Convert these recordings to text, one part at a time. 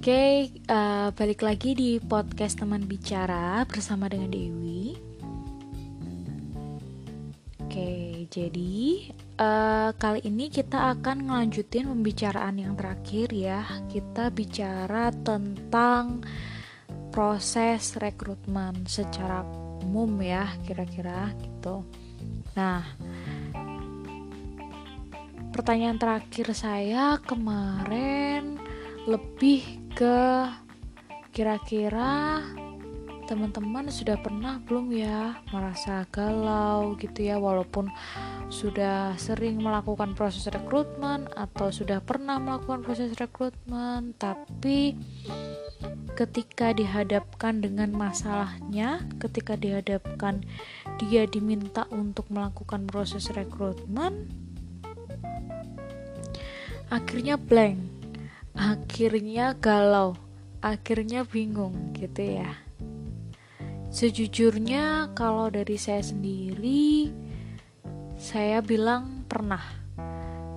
Oke, uh, balik lagi di podcast teman bicara bersama dengan Dewi. Oke, jadi uh, kali ini kita akan ngelanjutin pembicaraan yang terakhir ya. Kita bicara tentang proses rekrutmen secara umum ya, kira-kira gitu. Nah, pertanyaan terakhir saya kemarin lebih ke kira-kira teman-teman sudah pernah belum ya merasa galau gitu ya walaupun sudah sering melakukan proses rekrutmen atau sudah pernah melakukan proses rekrutmen tapi ketika dihadapkan dengan masalahnya ketika dihadapkan dia diminta untuk melakukan proses rekrutmen akhirnya blank akhirnya galau, akhirnya bingung gitu ya. Sejujurnya kalau dari saya sendiri saya bilang pernah.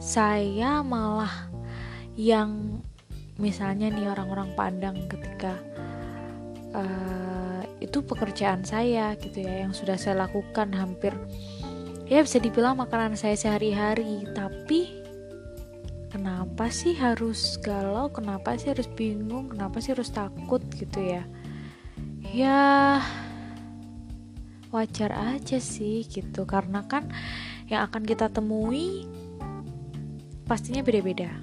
Saya malah yang misalnya nih orang-orang pandang ketika uh, itu pekerjaan saya gitu ya yang sudah saya lakukan hampir ya bisa dibilang makanan saya sehari-hari tapi kenapa sih harus galau? Kenapa sih harus bingung? Kenapa sih harus takut gitu ya? Ya wajar aja sih gitu. Karena kan yang akan kita temui pastinya beda-beda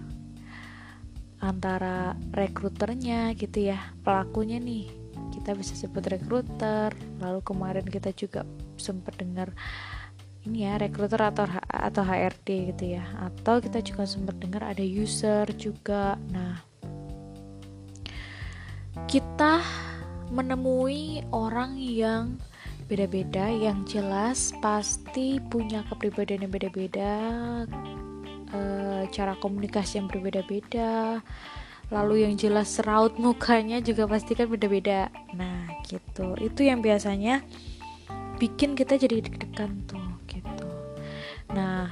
antara rekruternya gitu ya pelakunya nih. Kita bisa sebut rekruter lalu kemarin kita juga sempat dengar ini ya rekruter atau atau HRD gitu ya. Atau kita juga sempat dengar ada user juga. Nah kita menemui orang yang beda-beda yang jelas pasti punya kepribadian yang beda-beda e, cara komunikasi yang berbeda-beda lalu yang jelas raut mukanya juga pasti kan beda-beda. Nah gitu. Itu yang biasanya bikin kita jadi deg-degan tuh Nah,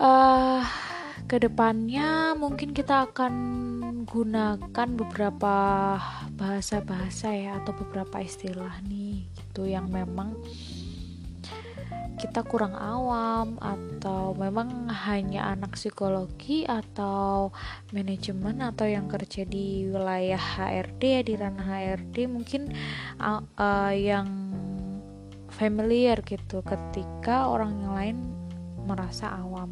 uh, ke depannya mungkin kita akan gunakan beberapa bahasa-bahasa ya atau beberapa istilah nih gitu yang memang kita kurang awam atau memang hanya anak psikologi atau manajemen atau yang kerja di wilayah HRD ya di ranah HRD mungkin uh, uh, yang familiar gitu ketika orang yang lain merasa awam.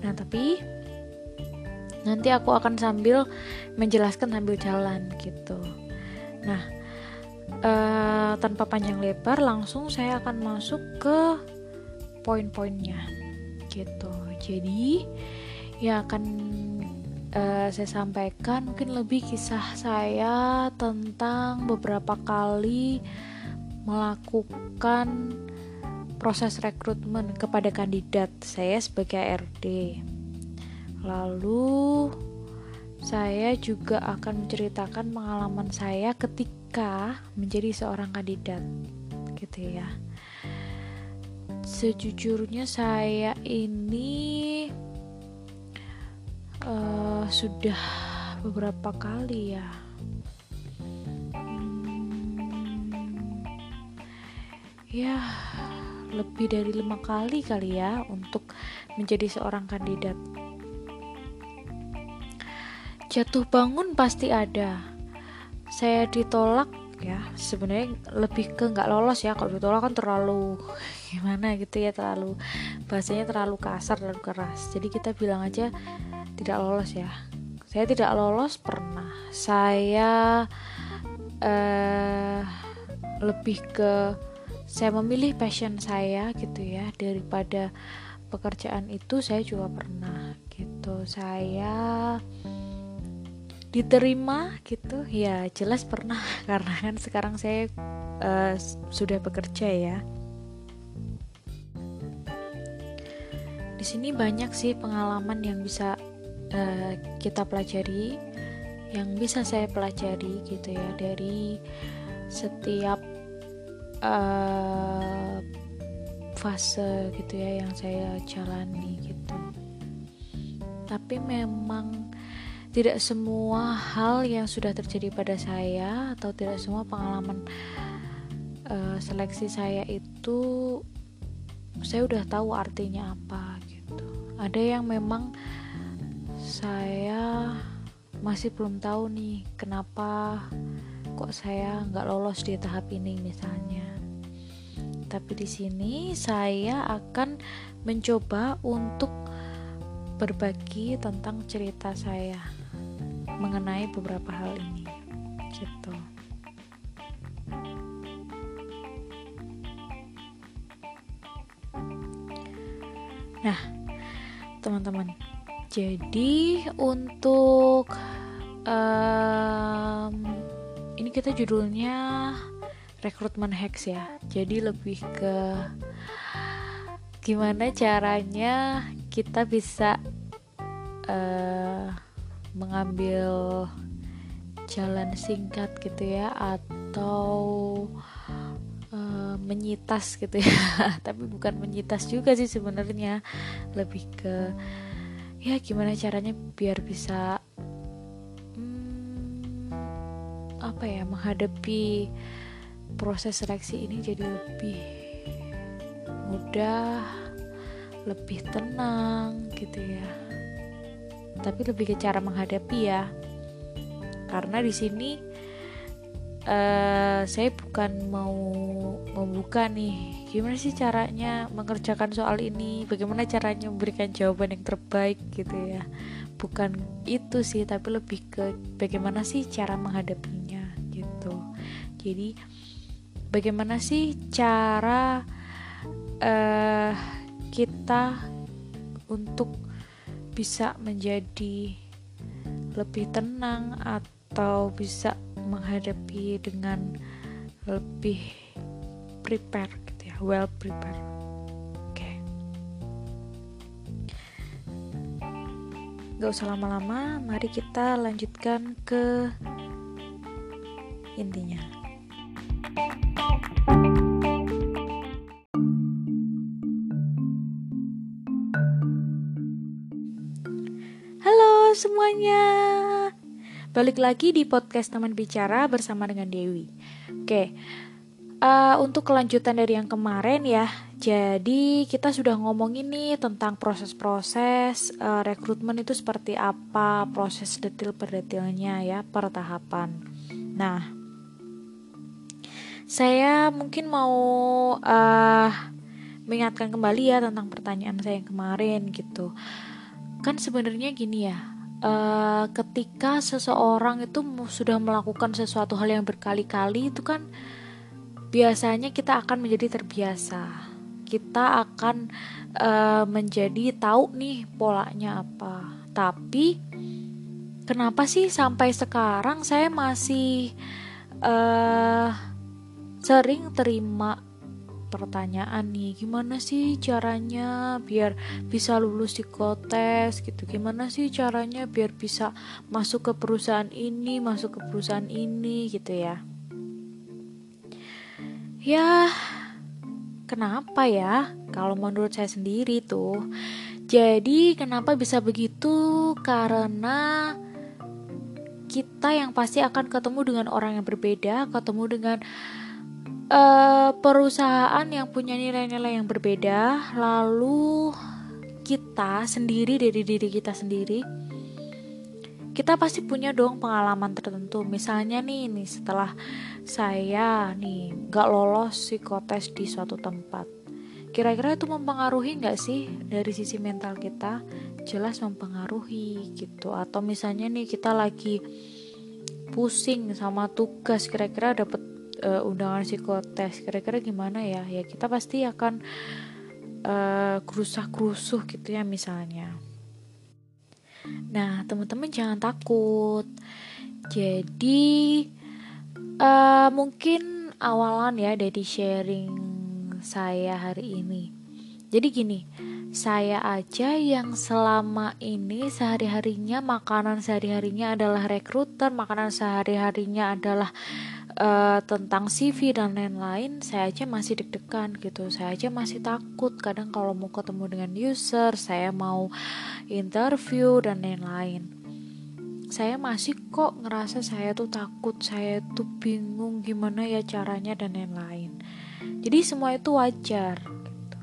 Nah, tapi nanti aku akan sambil menjelaskan sambil jalan gitu. Nah, uh, tanpa panjang lebar langsung saya akan masuk ke poin-poinnya gitu. Jadi ya akan uh, saya sampaikan mungkin lebih kisah saya tentang beberapa kali melakukan proses rekrutmen kepada kandidat saya sebagai ARD. Lalu saya juga akan menceritakan pengalaman saya ketika menjadi seorang kandidat gitu ya. Sejujurnya saya ini uh, sudah beberapa kali ya ya lebih dari lima kali kali ya untuk menjadi seorang kandidat. Jatuh bangun pasti ada. Saya ditolak ya. Sebenarnya lebih ke nggak lolos ya. Kalau ditolak kan terlalu gimana gitu ya terlalu bahasanya terlalu kasar terlalu keras. Jadi kita bilang aja tidak lolos ya. Saya tidak lolos pernah. Saya uh, lebih ke saya memilih passion saya gitu ya daripada pekerjaan itu saya juga pernah gitu. Saya diterima gitu. Ya jelas pernah karena kan sekarang saya uh, sudah bekerja ya. Di sini banyak sih pengalaman yang bisa uh, kita pelajari yang bisa saya pelajari gitu ya. Dari setiap uh, fase gitu ya yang saya jalani gitu. Tapi memang tidak semua hal yang sudah terjadi pada saya atau tidak semua pengalaman uh, seleksi saya itu saya udah tahu artinya apa gitu. Ada yang memang saya masih belum tahu nih kenapa kok saya nggak lolos di tahap ini misalnya tapi di sini saya akan mencoba untuk berbagi tentang cerita saya mengenai beberapa hal ini gitu. Nah, teman-teman, jadi untuk um, ini kita judulnya rekrutmen hacks ya. Jadi lebih ke gimana caranya kita bisa uh, mengambil jalan singkat gitu ya atau menyitas gitu ya tapi bukan menyitas juga sih sebenarnya lebih ke ya gimana caranya biar bisa hmm, apa ya menghadapi proses seleksi ini jadi lebih mudah lebih tenang gitu ya. Tapi lebih ke cara menghadapi ya. Karena di sini uh, saya bukan mau membuka nih gimana sih caranya mengerjakan soal ini? Bagaimana caranya memberikan jawaban yang terbaik gitu ya? Bukan itu sih tapi lebih ke bagaimana sih cara menghadapinya gitu. Jadi bagaimana sih cara uh, kita untuk bisa menjadi lebih tenang atau bisa menghadapi dengan lebih prepare gitu ya well prepare oke okay. gak usah lama-lama mari kita lanjutkan ke intinya Balik lagi di podcast teman bicara bersama dengan Dewi. Oke, uh, untuk kelanjutan dari yang kemarin ya. Jadi kita sudah ngomong ini tentang proses-proses uh, rekrutmen itu seperti apa, proses detail per detailnya ya, per tahapan. Nah, saya mungkin mau uh, mengingatkan kembali ya tentang pertanyaan saya yang kemarin gitu. Kan sebenarnya gini ya, uh, ketika seseorang itu sudah melakukan sesuatu hal yang berkali-kali itu kan biasanya kita akan menjadi terbiasa. Kita akan uh, menjadi tahu nih polanya apa. Tapi kenapa sih sampai sekarang saya masih uh, sering terima pertanyaan nih gimana sih caranya biar bisa lulus psikotes gitu? Gimana sih caranya biar bisa masuk ke perusahaan ini masuk ke perusahaan ini gitu ya? Ya kenapa ya? Kalau menurut saya sendiri tuh. Jadi kenapa bisa begitu? Karena kita yang pasti akan ketemu dengan orang yang berbeda ketemu dengan uh, perusahaan yang punya nilai-nilai yang berbeda, lalu kita sendiri dari diri kita sendiri, kita pasti punya dong pengalaman tertentu. Misalnya nih, nih setelah saya nih gak lolos psikotes di suatu tempat, kira-kira itu mempengaruhi nggak sih dari sisi mental kita? Jelas mempengaruhi gitu. Atau misalnya nih kita lagi pusing sama tugas, kira-kira dapat uh, undangan psikotes. Kira-kira gimana ya? Ya kita pasti akan uh, kerusuh-kerusuh gitu ya misalnya. Nah teman-teman jangan takut. Jadi uh, mungkin awalan ya dari sharing saya hari ini. Jadi gini saya aja yang selama ini sehari-harinya makanan sehari-harinya adalah rekruter, makanan sehari-harinya adalah uh, tentang CV dan lain-lain saya aja masih deg-degan gitu. Saya aja masih takut. Kadang kalau mau ketemu dengan user saya mau interview dan lain-lain. Saya masih kok ngerasa saya tuh takut saya tuh bingung gimana ya caranya dan lain-lain. Jadi semua itu wajar gitu.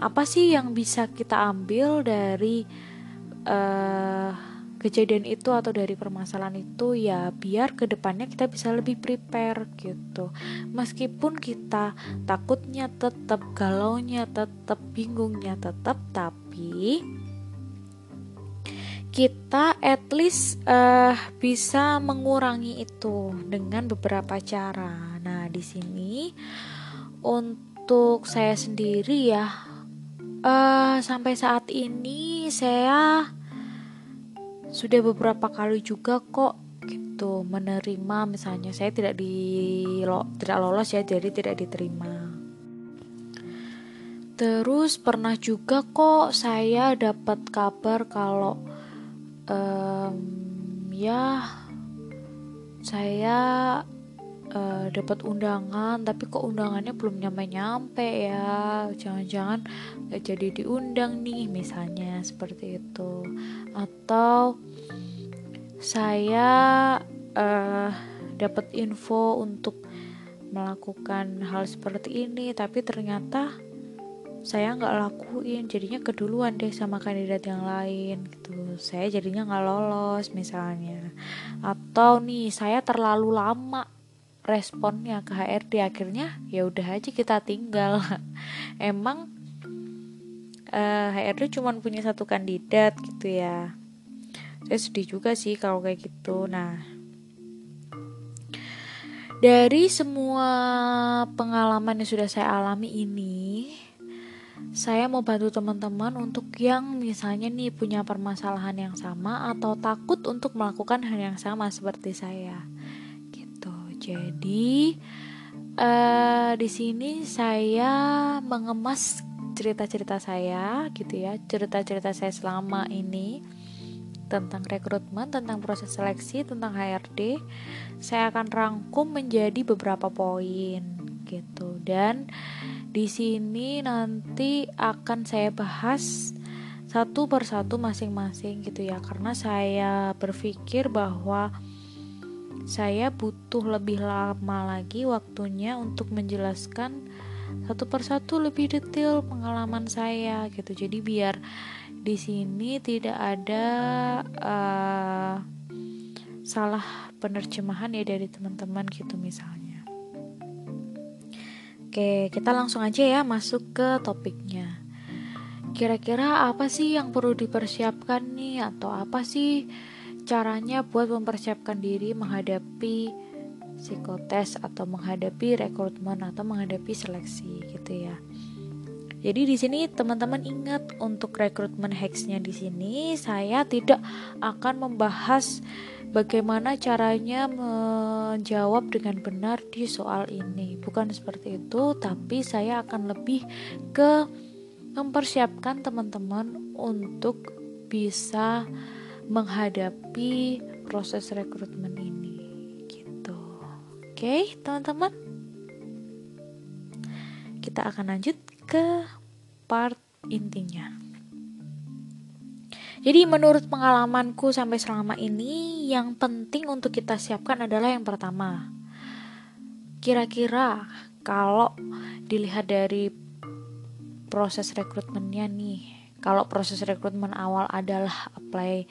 apa sih yang bisa kita ambil dari uh, kejadian itu atau dari permasalahan itu ya biar ke depannya kita bisa lebih prepare gitu meskipun kita takutnya tetap galaunya tetap bingungnya tetap tapi kita at least uh, bisa mengurangi itu dengan beberapa cara. Nah, di sini untuk saya sendiri ya uh, sampai saat ini saya sudah beberapa kali juga kok gitu menerima misalnya saya tidak di lo, tidak lolos ya jadi tidak diterima. Terus pernah juga kok saya dapat kabar kalau um, ya saya uh, dapat undangan tapi kok undangannya belum nyampe-nyampe ya. Jangan-jangan gak jadi diundang nih misalnya seperti itu. Atau saya uh, dapat info untuk melakukan hal seperti ini tapi ternyata saya nggak lakuin. Jadinya keduluan deh sama kandidat yang lain gitu. Saya jadinya nggak lolos misalnya. Atau nih saya terlalu lama responnya ke HRD akhirnya ya udah aja kita tinggal. Emang uh, eh, HRD cuma punya satu kandidat gitu ya. Saya sedih juga sih kalau kayak gitu. Nah dari semua pengalaman yang sudah saya alami ini saya mau bantu teman-teman untuk yang misalnya nih punya permasalahan yang sama atau takut untuk melakukan hal yang sama seperti saya. Jadi uh, di sini saya mengemas cerita-cerita saya gitu ya, cerita-cerita saya selama ini tentang rekrutmen, tentang proses seleksi, tentang HRD. Saya akan rangkum menjadi beberapa poin gitu dan di sini nanti akan saya bahas satu persatu masing-masing gitu ya karena saya berpikir bahwa saya butuh lebih lama lagi waktunya untuk menjelaskan satu persatu lebih detail pengalaman saya gitu. Jadi biar di sini tidak ada uh, salah penerjemahan ya dari teman-teman gitu misalnya. Oke, kita langsung aja ya masuk ke topiknya. Kira-kira apa sih yang perlu dipersiapkan nih? Atau apa sih caranya buat mempersiapkan diri menghadapi psikotes atau menghadapi rekrutmen atau menghadapi seleksi gitu ya. Jadi di sini teman-teman ingat untuk rekrutmen hacksnya di sini saya tidak akan membahas bagaimana caranya menjawab dengan benar di soal ini. Bukan seperti itu, tapi saya akan lebih ke mempersiapkan teman-teman untuk bisa menghadapi proses rekrutmen ini gitu. Oke, teman-teman. Kita akan lanjut ke part intinya. Jadi menurut pengalamanku sampai selama ini yang penting untuk kita siapkan adalah yang pertama. Kira-kira kalau dilihat dari proses rekrutmennya nih, kalau proses rekrutmen awal adalah apply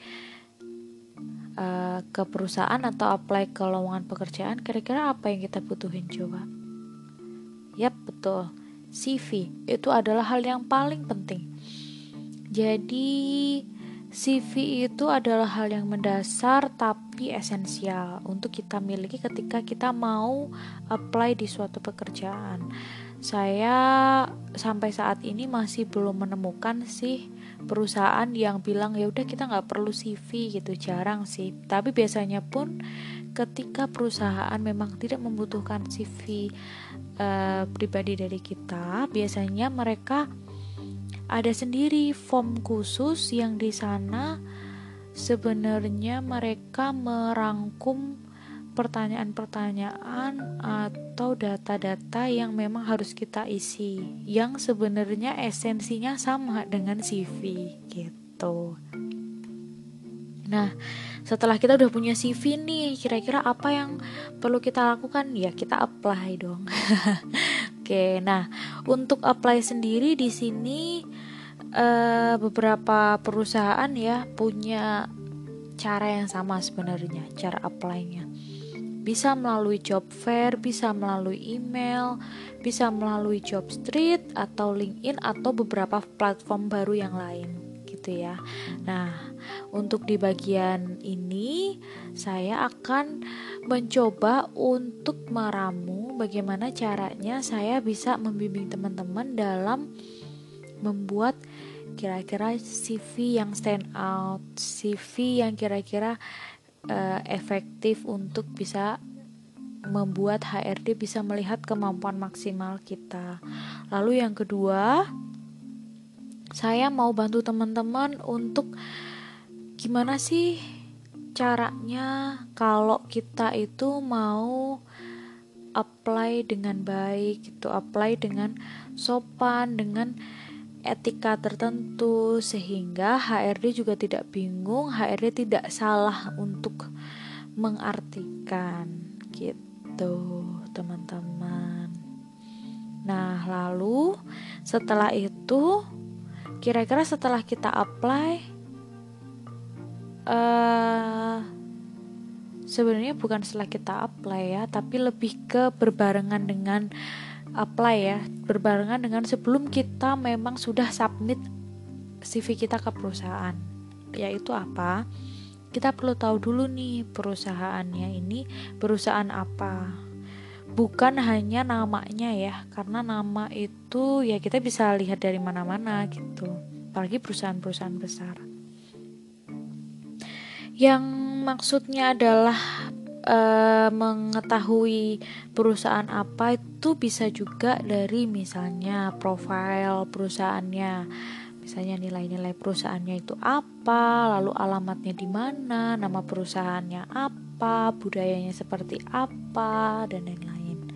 uh, ke perusahaan atau apply ke lowongan pekerjaan, kira-kira apa yang kita butuhin coba? Yap, betul. CV itu adalah hal yang paling penting. Jadi CV itu adalah hal yang mendasar tapi esensial untuk kita miliki ketika kita mau apply di suatu pekerjaan. Saya sampai saat ini masih belum menemukan sih perusahaan yang bilang ya udah kita nggak perlu CV gitu jarang sih. Tapi biasanya pun ketika perusahaan memang tidak membutuhkan CV uh, eh, pribadi dari kita, biasanya mereka ada sendiri form khusus yang di sana sebenarnya mereka merangkum pertanyaan-pertanyaan atau data-data yang memang harus kita isi yang sebenarnya esensinya sama dengan CV gitu. Nah, setelah kita udah punya CV nih, kira-kira apa yang perlu kita lakukan? Ya, kita apply dong. Oke, nah untuk apply sendiri di sini uh, beberapa perusahaan ya punya cara yang sama sebenarnya, cara apply-nya. Bisa melalui job fair, bisa melalui email, bisa melalui job street atau LinkedIn atau beberapa platform baru yang lain gitu ya. Nah, untuk di bagian ini saya akan mencoba untuk meramu bagaimana caranya saya bisa membimbing teman-teman dalam membuat kira-kira CV yang stand out, CV yang kira-kira uh, efektif untuk bisa membuat HRD bisa melihat kemampuan maksimal kita. Lalu yang kedua, saya mau bantu teman-teman untuk gimana sih caranya kalau kita itu mau apply dengan baik gitu apply dengan sopan dengan etika tertentu sehingga HRD juga tidak bingung HRD tidak salah untuk mengartikan. Gitu teman-teman. Nah lalu setelah itu kira-kira setelah kita apply uh, sebenarnya bukan setelah kita apply ya tapi lebih ke berbarengan dengan apply ya berbarengan dengan sebelum kita memang sudah submit CV kita ke perusahaan. Yaitu apa? Kita perlu tahu dulu nih perusahaannya ini perusahaan apa. Bukan hanya namanya ya karena nama itu ya kita bisa lihat dari mana-mana gitu. Apalagi perusahaan-perusahaan besar. Yang maksudnya adalah e, mengetahui perusahaan apa itu bisa juga dari misalnya profil perusahaannya. Misalnya nilai-nilai perusahaannya itu apa lalu alamatnya di mana nama perusahaannya apa budayanya seperti apa dan lain-lain.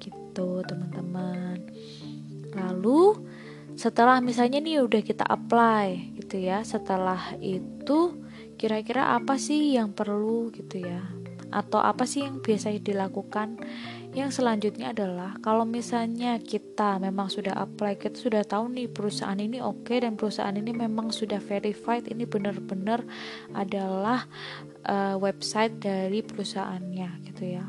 Gitu teman-teman. Lalu setelah misalnya nih udah kita apply gitu ya setelah itu kira-kira apa sih yang perlu gitu ya atau apa sih yang biasa dilakukan? Yang selanjutnya adalah kalau misalnya kita memang sudah apply kita sudah tahu nih perusahaan ini oke okay, dan perusahaan ini memang sudah verified ini benar-benar adalah uh, website dari perusahaannya gitu ya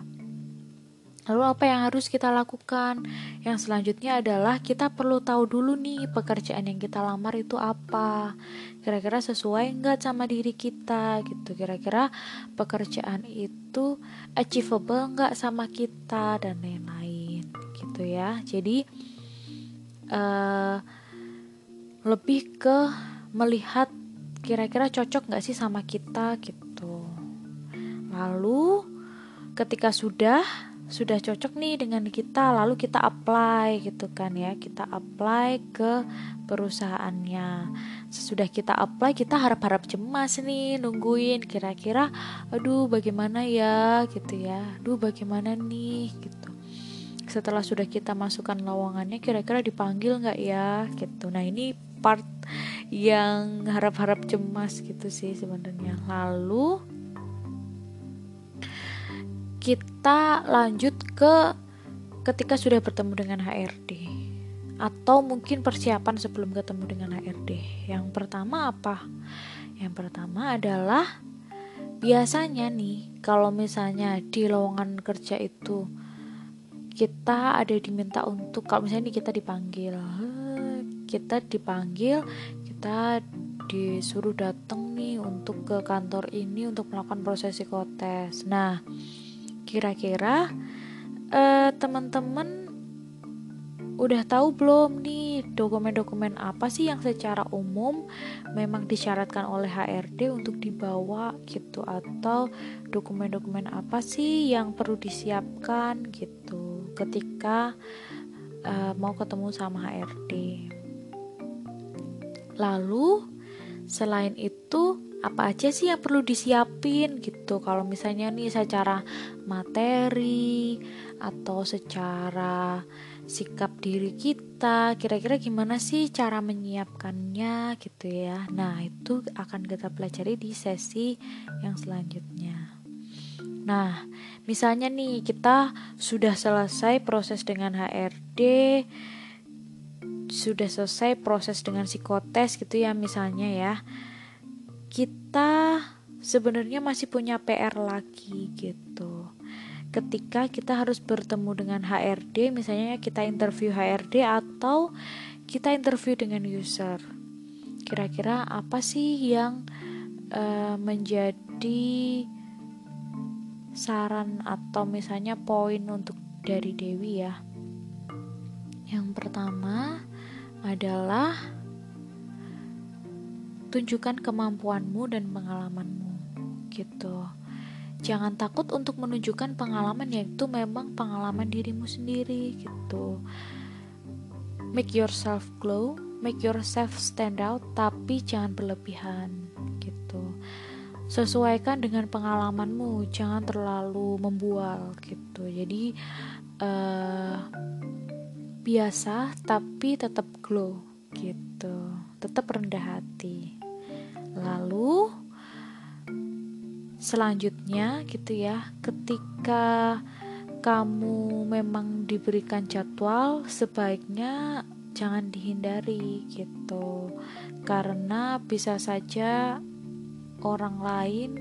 Lalu apa yang harus kita lakukan? Yang selanjutnya adalah kita perlu tahu dulu nih pekerjaan yang kita lamar itu apa. Kira-kira sesuai nggak sama diri kita gitu. Kira-kira pekerjaan itu achievable nggak sama kita dan lain-lain gitu ya. Jadi uh, lebih ke melihat kira-kira cocok nggak sih sama kita gitu. Lalu ketika sudah sudah cocok nih dengan kita lalu kita apply gitu kan ya. Kita apply ke perusahaannya. Sesudah kita apply kita harap-harap cemas nih nungguin kira-kira aduh bagaimana ya? gitu ya. Aduh bagaimana nih? gitu. Setelah sudah kita masukkan lowongannya kira-kira dipanggil nggak ya? Gitu. Nah ini part yang harap-harap cemas gitu sih sebenarnya. Lalu kita lanjut ke ketika sudah bertemu dengan HRD atau mungkin persiapan sebelum ketemu dengan HRD. Yang pertama apa? Yang pertama adalah biasanya nih kalau misalnya di lowongan kerja itu kita ada diminta untuk kalau misalnya kita dipanggil kita dipanggil kita disuruh datang nih untuk ke kantor ini untuk melakukan proses psikotes. Nah, kira-kira uh, teman-teman udah tahu belum nih dokumen-dokumen apa sih yang secara umum memang disyaratkan oleh HRD untuk dibawa gitu atau dokumen-dokumen apa sih yang perlu disiapkan gitu ketika uh, mau ketemu sama HRD. Lalu selain itu apa aja sih yang perlu disiapin gitu? Kalau misalnya nih secara materi atau secara sikap diri kita kira-kira gimana sih cara menyiapkannya gitu ya? Nah itu akan kita pelajari di sesi yang selanjutnya. Nah misalnya nih kita sudah selesai proses dengan HRD sudah selesai proses dengan psikotes gitu ya misalnya ya kita sebenarnya masih punya PR lagi gitu. Ketika kita harus bertemu dengan HRD misalnya kita interview HRD atau kita interview dengan user. Kira-kira apa sih yang uh, menjadi saran atau misalnya poin untuk dari Dewi ya? Yang pertama adalah tunjukkan kemampuanmu dan pengalamanmu gitu. Jangan takut untuk menunjukkan pengalaman yaitu memang pengalaman dirimu sendiri gitu. Make yourself glow make yourself stand out tapi jangan berlebihan gitu. Sesuaikan dengan pengalamanmu jangan terlalu membual gitu. Jadi uh, biasa tapi tetap glow gitu. Tetap rendah hati lalu selanjutnya gitu ya ketika kamu memang diberikan jadwal sebaiknya jangan dihindari gitu. Karena bisa saja orang lain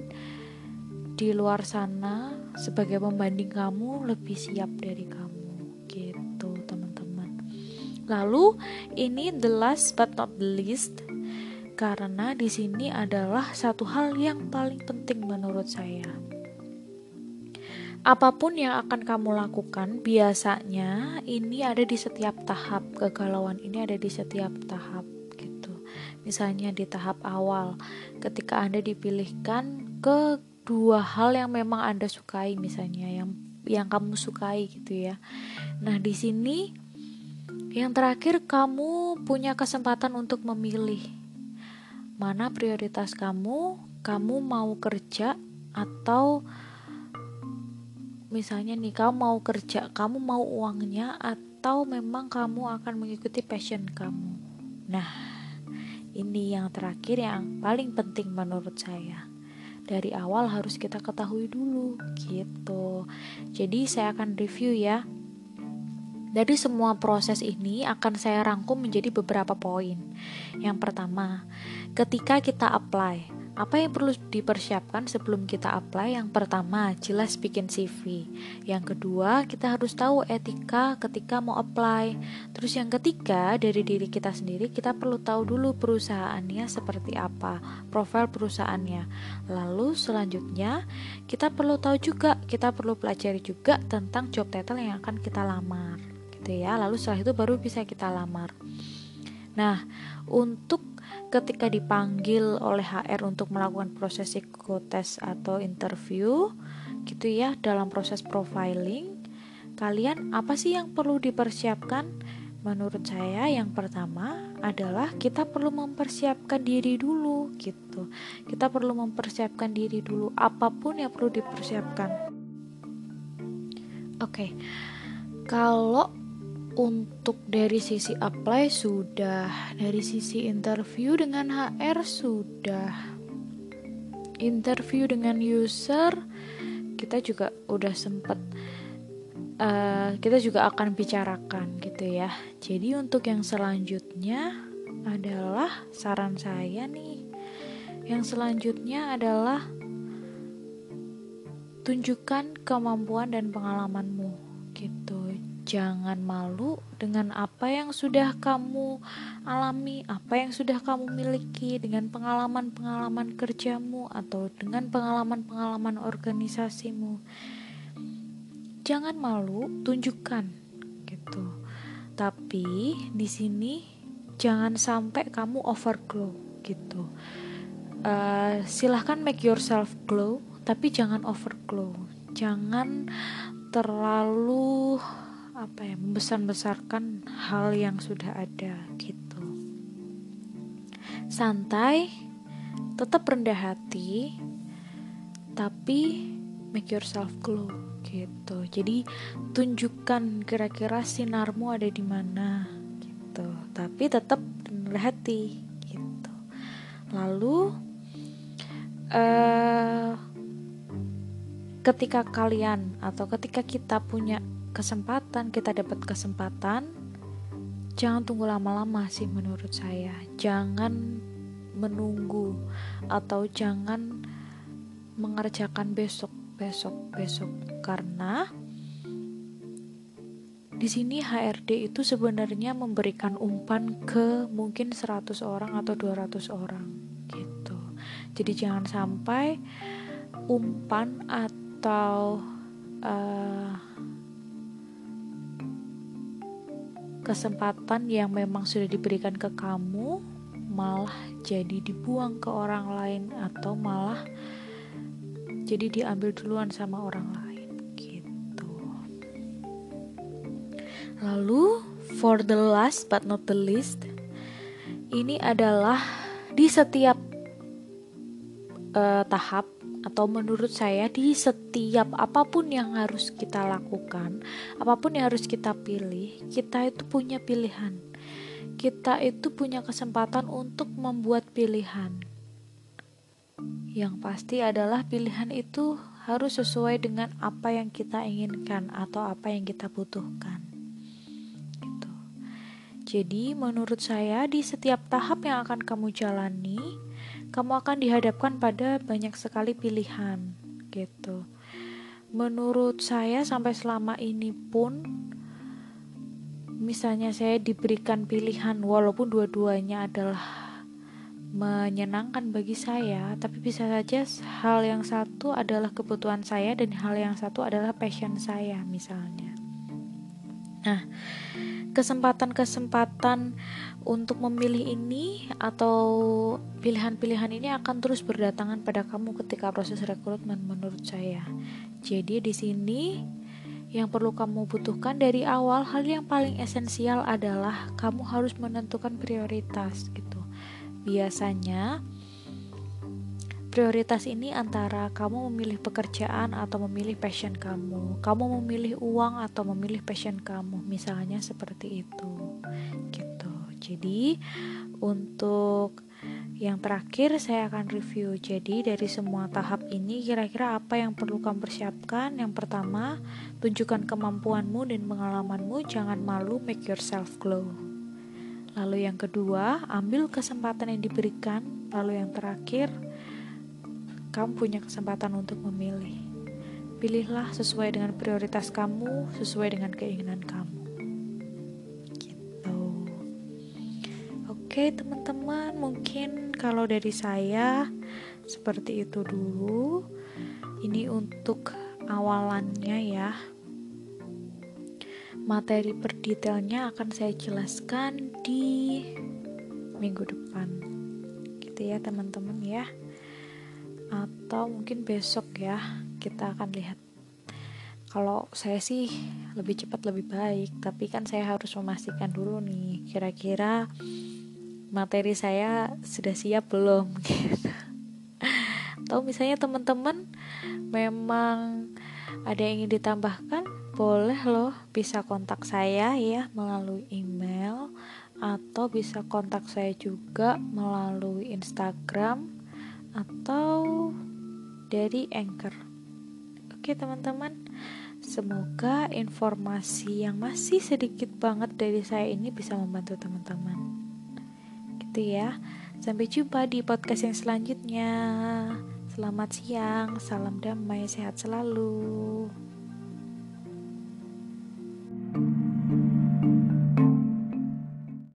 di luar sana sebagai pembanding kamu lebih siap dari kamu gitu teman-teman. Lalu ini the last but not the least karena di sini adalah satu hal yang paling penting menurut saya. Apa pun yang akan kamu lakukan, biasanya ini ada di setiap tahap kegalauan ini ada di setiap tahap gitu. Misalnya di tahap awal, ketika Anda dipilihkan ke dua hal yang memang Anda sukai misalnya yang yang kamu sukai gitu ya. Nah, di sini yang terakhir kamu punya kesempatan untuk memilih mana prioritas kamu, kamu mau kerja atau misalnya nih kamu mau kerja, kamu mau uangnya atau memang kamu akan mengikuti passion kamu. Nah, ini yang terakhir yang paling penting menurut saya. Dari awal harus kita ketahui dulu gitu. Jadi saya akan review ya dari semua proses ini akan saya rangkum menjadi beberapa poin. Yang pertama, ketika kita apply, apa yang perlu dipersiapkan sebelum kita apply? Yang pertama, jelas bikin CV. Yang kedua, kita harus tahu etika ketika mau apply. Terus yang ketiga, dari diri kita sendiri kita perlu tahu dulu perusahaannya seperti apa, profil perusahaannya. Lalu selanjutnya, kita perlu tahu juga, kita perlu pelajari juga tentang job title yang akan kita lamar gitu ya lalu setelah itu baru bisa kita lamar nah untuk ketika dipanggil oleh HR untuk melakukan proses psikotes atau interview gitu ya dalam proses profiling kalian apa sih yang perlu dipersiapkan menurut saya yang pertama adalah kita perlu mempersiapkan diri dulu gitu kita perlu mempersiapkan diri dulu apa pun yang perlu dipersiapkan oke okay. kalau untuk dari sisi apply sudah, dari sisi interview dengan HR sudah, interview dengan user kita juga udah sempet uh, kita juga akan bicarakan gitu ya. Jadi untuk yang selanjutnya adalah saran saya nih. Yang selanjutnya adalah tunjukkan kemampuan dan pengalamanmu gitu Jangan malu dengan apa yang sudah kamu alami, apa yang sudah kamu miliki, dengan pengalaman-pengalaman kerjamu, atau dengan pengalaman-pengalaman organisasimu. Jangan malu, tunjukkan gitu. Tapi di sini jangan sampai kamu overglow gitu. Uh, silahkan make yourself glow, tapi jangan overglow. Jangan terlalu apa ya membesar-besarkan hal yang sudah ada gitu. Santai tetap rendah hati tapi make yourself glow gitu. Jadi tunjukkan kira-kira sinarmu ada di mana gitu. Tapi tetap rendah hati gitu. Lalu uh, ketika kalian atau ketika kita punya kesempatan kita dapat kesempatan. Jangan tunggu lama-lama sih menurut saya. Jangan menunggu atau jangan mengerjakan besok besok besok. Karena di sini HRD itu sebenarnya memberikan umpan ke mungkin 100 orang atau 200 orang gitu. Jadi jangan sampai umpan atau uh, kesempatan yang memang sudah diberikan ke kamu malah jadi dibuang ke orang lain atau malah jadi diambil duluan sama orang lain gitu. Lalu for the last but not the least ini adalah di setiap uh, tahap atau menurut saya di setiap apa pun yang harus kita lakukan, apa pun yang harus kita pilih, kita itu punya pilihan. Kita itu punya kesempatan untuk membuat pilihan yang pasti adalah pilihan itu harus sesuai dengan apa yang kita inginkan atau apa yang kita butuhkan. Gitu. Jadi, menurut saya, di setiap tahap yang akan kamu jalani, kamu akan dihadapkan pada banyak sekali pilihan, gitu. Menurut saya, sampai selama ini pun, misalnya saya diberikan pilihan, walaupun dua-duanya adalah menyenangkan bagi saya, tapi bisa saja hal yang satu adalah kebutuhan saya dan hal yang satu adalah passion saya, misalnya. Nah, kesempatan-kesempatan untuk memilih ini atau pilihan-pilihan ini akan terus berdatangan pada kamu ketika proses rekrutmen menurut saya. Jadi di sini yang perlu kamu butuhkan dari awal hal yang paling esensial adalah kamu harus menentukan prioritas gitu Biasanya, prioritas ini antara kamu memilih pekerjaan atau memilih passion kamu, kamu memilih uang atau memilih passion kamu, misalnya seperti itu. Gitu. Jadi, untuk yang terakhir saya akan review. Jadi dari semua tahap ini kira-kira apa yang perlu kamu persiapkan? Yang pertama, tunjukkan kemampuanmu dan pengalamanmu, jangan malu, make yourself glow. Lalu yang kedua, ambil kesempatan yang diberikan. Lalu yang terakhir, kamu punya kesempatan untuk memilih. Pilihlah sesuai dengan prioritas kamu, sesuai dengan keinginan kamu. Gitu. Oke, teman-teman, mungkin kalau dari saya seperti itu dulu. Ini untuk awalannya ya materi per detailnya akan saya jelaskan di minggu depan gitu ya teman-teman ya atau mungkin besok ya kita akan lihat. Kalau saya sih lebih cepat lebih baik tapi kan saya harus memastikan dulu nih kira-kira materi saya sudah siap belum? Gitu. Atau misalnya teman-teman memang ada yang ingin ditambahkan boleh loh bisa kontak saya ya melalui email atau bisa kontak saya juga melalui Instagram atau dari Anchor. Oke, teman-teman. Semoga informasi yang masih sedikit banget dari saya ini bisa membantu teman-teman. Gitu ya. Sampai jumpa di podcast yang selanjutnya. Selamat siang, salam damai, sehat selalu.